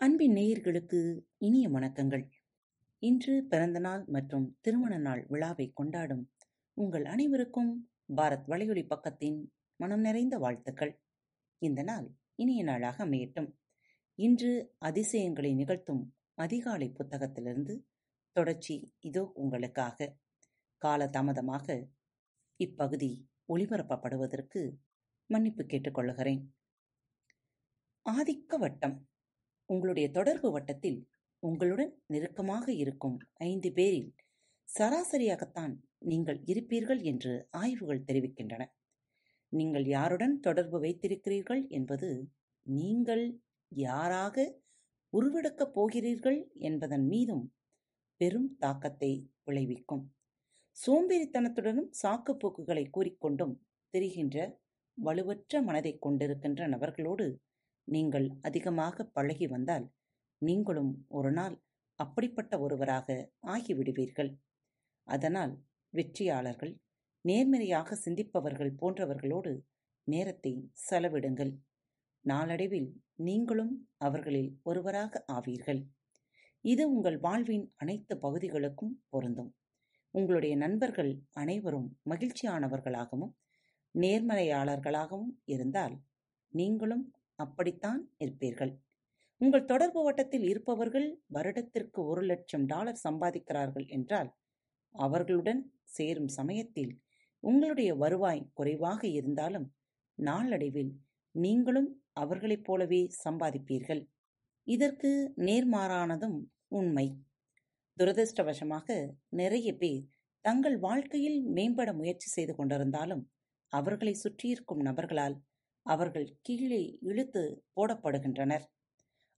அன்பின் நேயர்களுக்கு இனிய வணக்கங்கள். இன்று பிறந்தநாள் மற்றும் திருமண நாள் விழாவை கொண்டாடும் உங்கள் அனைவருக்கும் பாரத் வலையொலி பக்கத்தின் மனம் நிறைந்த வாழ்த்துக்கள். இந்த நாள் இனிய நாளாக அமையட்டும். இன்று அதிசயங்களை நிகழ்த்தும் அதிகாலை புத்தகத்திலிருந்து தொடர்ச்சி இதோ உங்களுக்காக. கால தாமதமாக இப்பகுதி ஒளிபரப்பப்படுவதற்கு மன்னிப்பு கேட்டுக்கொள்கிறேன் ஆதிக்க வட்டம் உங்களுடைய தொடர்பு வட்டத்தில் உங்களுடன் நெருக்கமாக இருக்கும் ஐந்து பேரில் சராசரியாகத்தான் நீங்கள் இருப்பீர்கள் என்று ஆய்வுகள் தெரிவிக்கின்றன. நீங்கள் யாருடன் தொடர்பு வைத்திருக்கிறீர்கள் என்பது நீங்கள் யாராக உருவெடுக்கப் போகிறீர்கள் என்பதன் மீதும் பெரும் தாக்கத்தை விளைவிக்கும். சோம்பேறித்தனத்துடனும் சாக்குப்போக்குகளை கூறிக்கொண்டும் திரிகின்ற வலுவற்ற மனதை கொண்டிருக்கின்ற நபர்களோடு நீங்கள் அதிகமாக பழகி வந்தால் நீங்களும் ஒரு நாள் அப்படிப்பட்ட ஒருவராக ஆகிவிடுவீர்கள். அதனால் வெற்றியாளர்கள் நேர்மறையாக சிந்திப்பவர்கள் போன்றவர்களோடு நேரத்தை செலவிடுங்கள். நாளடைவில் நீங்களும் அவர்களில் ஒருவராக ஆவீர்கள். இது உங்கள் வாழ்வின் அனைத்து பகுதிகளுக்கும் பொருந்தும். உங்களுடைய நண்பர்கள் அனைவரும் மகிழ்ச்சியானவர்களாகவும் நேர்மறையாளர்களாகவும் இருந்தால் நீங்களும் அப்படித்தான் இருப்பீர்கள். உங்கள் தொடர்பு வட்டத்தில் இருப்பவர்கள் வருடத்திற்கு ஒரு லட்சம் டாலர் சம்பாதிக்கிறார்கள் என்றால் அவர்களுடன் சேரும் சமயத்தில் உங்களுடைய வருவாய் குறைவாக இருந்தாலும் நாளடைவில் நீங்களும் அவர்களைப் போலவே சம்பாதிப்பீர்கள். இதற்கு நேர்மாறானதும் உண்மை. துரதிருஷ்டவசமாக நிறைய பேர் தங்கள் வாழ்க்கையில் மேம்பட முயற்சி செய்து கொண்டிருந்தாலும் அவர்களை சுற்றியிருக்கும் நபர்களால் அவர்கள் கீழே இழுத்து போடப்படுகின்றனர்.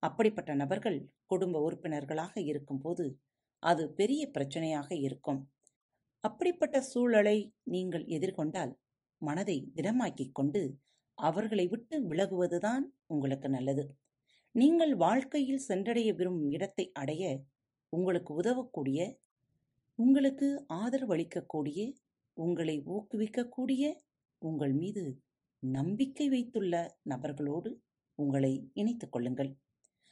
அப்படிப்பட்ட நபர்கள் குடும்ப உறுப்பினர்களாக இருக்கும்போது அது பெரிய பிரச்சனையாக இருக்கும். அப்படிப்பட்ட சூழலை நீங்கள் எதிர்கொண்டால் மனதை திடமாக்கிக் கொண்டு அவர்களை விட்டு விலகுவதுதான் உங்களுக்கு நல்லது. நீங்கள் வாழ்க்கையில் சென்றடைய விரும்பும் இடத்தை அடைய உங்களுக்கு உதவக்கூடிய உங்களுக்கு ஆதரவளிக்கக்கூடிய உங்களை ஊக்குவிக்கக்கூடிய உங்கள் மீது நம்பிக்கை வைத்துள்ள நபர்களோடு உங்களை இணைத்துக் கொள்ளுங்கள்.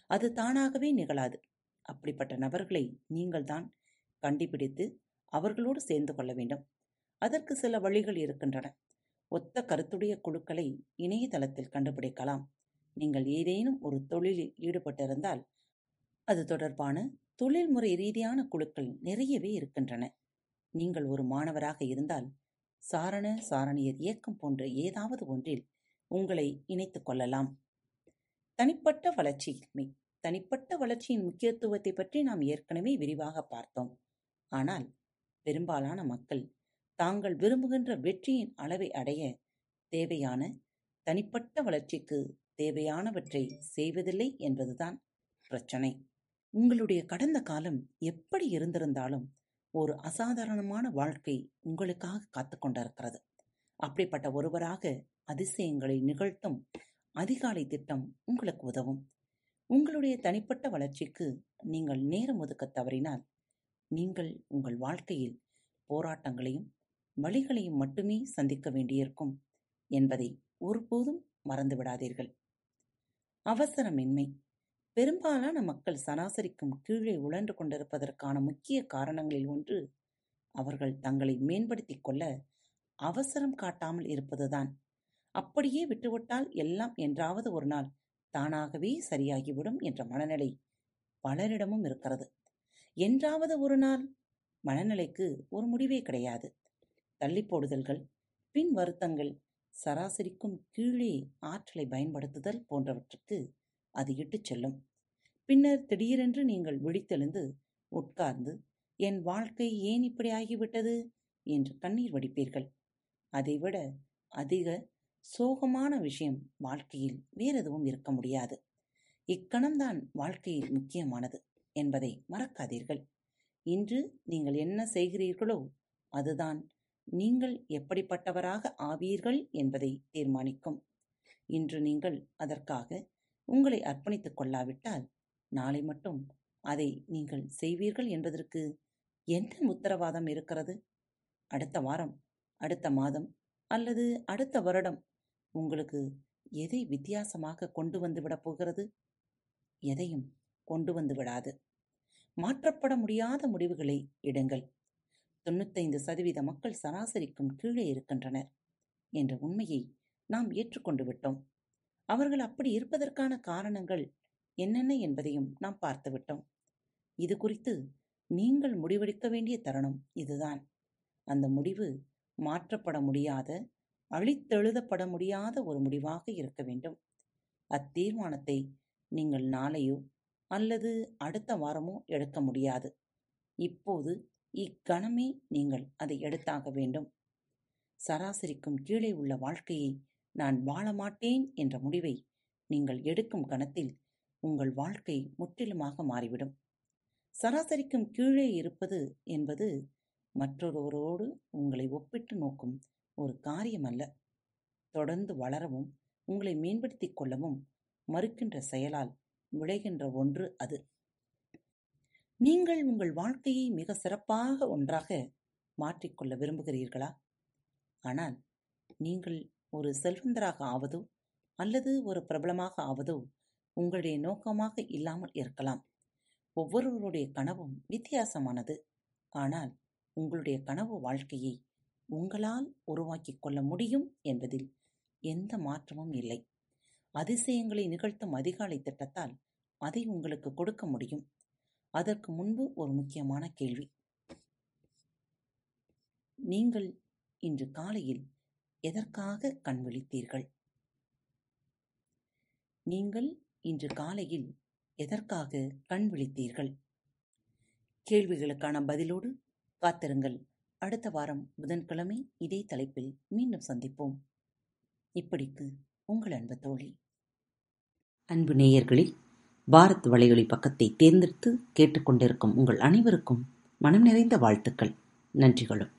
அது தானாகவே நிகழாது. அப்படிப்பட்ட நபர்களை நீங்கள்தான் கண்டுபிடித்து அவர்களோடு சேர்ந்து கொள்ள வேண்டும். அதற்கு சில வழிகள் இருக்கின்றன. ஒத்த கருத்துடைய குழுக்களை இணையதளத்தில் கண்டுபிடிக்கலாம். நீங்கள் ஏதேனும் ஒரு தொழிலில் ஈடுபட்டிருந்தால் அது தொடர்பான தொழில்முறை ரீதியான குழுக்கள் நிறையவே இருக்கின்றன. நீங்கள் ஒரு மாணவராக இருந்தால் சாரண சாரணியர் இயக்கம் போன்ற ஏதாவது ஒன்றில் உங்களை இணைத்துக் கொள்ளலாம். தனிப்பட்ட வளர்ச்சி தனிப்பட்ட வளர்ச்சியின் முக்கியத்துவத்தை பற்றி நாம் ஏற்கனவே விரிவாக பார்த்தோம். ஆனால் பெரும்பாலான மக்கள் தாங்கள் விரும்புகின்ற வெற்றியின் அளவை அடைய தேவையான தனிப்பட்ட வளர்ச்சிக்கு தேவையானவற்றை செய்வதில்லை என்பதுதான் பிரச்சனை. உங்களுடைய கடந்த காலம் எப்படி இருந்திருந்தாலும் ஒரு அசாதாரணமான வாழ்க்கை உங்களுக்காக காத்து கொண்டிருக்கிறது அப்படிப்பட்ட ஒருவராக அதிசயங்களை நிகழ்த்தும் அதிகாலை திட்டம் உங்களுக்கு உதவும். உங்களுடைய தனிப்பட்ட வளர்ச்சிக்கு நீங்கள் நேரம் ஒதுக்க தவறினால் நீங்கள் உங்கள் வாழ்க்கையில் போராட்டங்களையும் வழிகளையும் மட்டுமே சந்திக்க வேண்டியிருக்கும் என்பதை ஒருபோதும் மறந்துவிடாதீர்கள். அவசரமின்மை. பெரும்பாலான மக்கள் சராசரிக்கும் கீழே உழன்று கொண்டிருப்பதற்கான முக்கிய காரணங்களில் ஒன்று அவர்கள் தங்களை மேம்படுத்திக் கொள்ள அவசரம் காட்டாமல் இருப்பதுதான். அப்படியே விட்டுவிட்டால் எல்லாம் என்றாவது ஒரு நாள் தானாகவே சரியாகிவிடும் என்ற மனநிலை பலரிடமும் இருக்கிறது. என்றாவது ஒரு நாள் மனநிலைக்கு ஒரு முடிவே கிடையாது. தள்ளிப்போடுதல்கள் பின் வருத்தங்கள் சராசரிக்கும் கீழே ஆற்றலை பயன்படுத்துதல் போன்றவற்றுக்கு அது இட்டுச் செல்லும். பின்னர் திடீரென்று நீங்கள் விழித்தெழுந்து உட்கார்ந்து என் வாழ்க்கை ஏன் இப்படி ஆகிவிட்டது? என்று கண்ணீர் வடிப்பீர்கள். அதைவிட அதிக சோகமான விஷயம் வாழ்க்கையில் வேறெதுவும் இருக்க முடியாது. இக்கணம்தான் வாழ்க்கையில் முக்கியமானது என்பதை மறக்காதீர்கள். இன்று நீங்கள் என்ன செய்கிறீர்களோ அதுதான் நீங்கள் எப்படிப்பட்டவராக ஆவீர்கள் என்பதை தீர்மானிக்கும். இன்று நீங்கள் அதற்காக உங்களை அர்ப்பணித்துக் கொள்ளாவிட்டால் நாளை மட்டும் அதை நீங்கள் செய்வீர்கள் என்பதற்கு என்ன உத்தரவாதம் இருக்கிறது? அடுத்த வாரம் அடுத்த மாதம் அல்லது அடுத்த வருடம் உங்களுக்கு எதை வித்தியாசமாக கொண்டு வந்து விடப் போகிறது? எதையும் கொண்டு வந்து விடாது. மாற்றப்பட முடியாத முடிவுகளை எடுங்கள். தொண்ணூத்தைந்து சதவீத மக்கள் சராசரிக்கும் கீழே இருக்கின்றனர் என்ற உண்மையை நாம் ஏற்றுக்கொண்டு விட்டோம். அவர்கள் அப்படி இருப்பதற்கான காரணங்கள் என்னென்ன என்பதையும் நாம் பார்த்துவிட்டோம். இது குறித்து நீங்கள் முடிவெடுக்க வேண்டிய தருணம் இதுதான். அந்த முடிவு மாற்றப்பட முடியாத அழித்தெழுதப்பட முடியாத ஒரு முடிவாக இருக்க வேண்டும். அத்தீர்மானத்தை நீங்கள் நாளையோ அல்லது அடுத்த வாரமோ எடுக்க முடியாது. இப்போது இக்கணமே நீங்கள் அதை எடுத்தாக வேண்டும். சராசரிக்கும் கீழே உள்ள வாழ்க்கையை நான் வாழ மாட்டேன் என்ற முடிவை நீங்கள் எடுக்கும் கணத்தில் உங்கள் வாழ்க்கை முற்றிலுமாக மாறிவிடும். சராசரிக்கும் கீழே இருப்பது என்பது மற்றொருவரோடு உங்களை ஒப்பிட்டு நோக்கும் ஒரு காரியம் அல்ல தொடர்ந்து வளரவும் உங்களை மேம்படுத்திக் கொள்ளவும் மறுக்கின்ற செயலால் விளைகின்ற ஒன்று அது. நீங்கள் உங்கள் வாழ்க்கையை மிக சிறப்பாக ஒன்றாக மாற்றிக்கொள்ள விரும்புகிறீர்களா? ஆனால் நீங்கள் ஒரு செல்வந்தராக ஆவதோ அல்லது ஒரு பிரபலமாக ஆவதோ உங்களுடைய நோக்கமாக இல்லாமல் இருக்கலாம். ஒவ்வொருவருடைய கனவும் வித்தியாசமானது. ஆனால் உங்களுடைய கனவு வாழ்க்கையை உங்களால் உருவாக்கிக் கொள்ள முடியும் என்பதில் எந்த மாற்றமும் இல்லை. அதிசயங்களை நிகழ்த்தும் அதிகாலை திட்டத்தால் அதை உங்களுக்கு கொடுக்க முடியும். அதற்கு முன்பு ஒரு முக்கியமான கேள்வி. நீங்கள் இன்று காலையில் எதற்காக கண் விழித்தீர்கள்? நீங்கள் இன்று காலையில் எதற்காக கண் விழித்தீர்கள்? கேள்விகளுக்கான பதிலோடு காத்திருங்கள். அடுத்த வாரம் புதன்கிழமை இதே தலைப்பில் மீண்டும் சந்திப்போம். இப்படிக்கு உங்கள் அன்பு தோழி. அன்பு நேயர்களில் பாரத் வலையொலி பக்கத்தை தேர்ந்தெடுத்து கேட்டுக்கொண்டிருக்கும் உங்கள் அனைவருக்கும் மனம் நிறைந்த வாழ்த்துக்கள். நன்றிகளும்.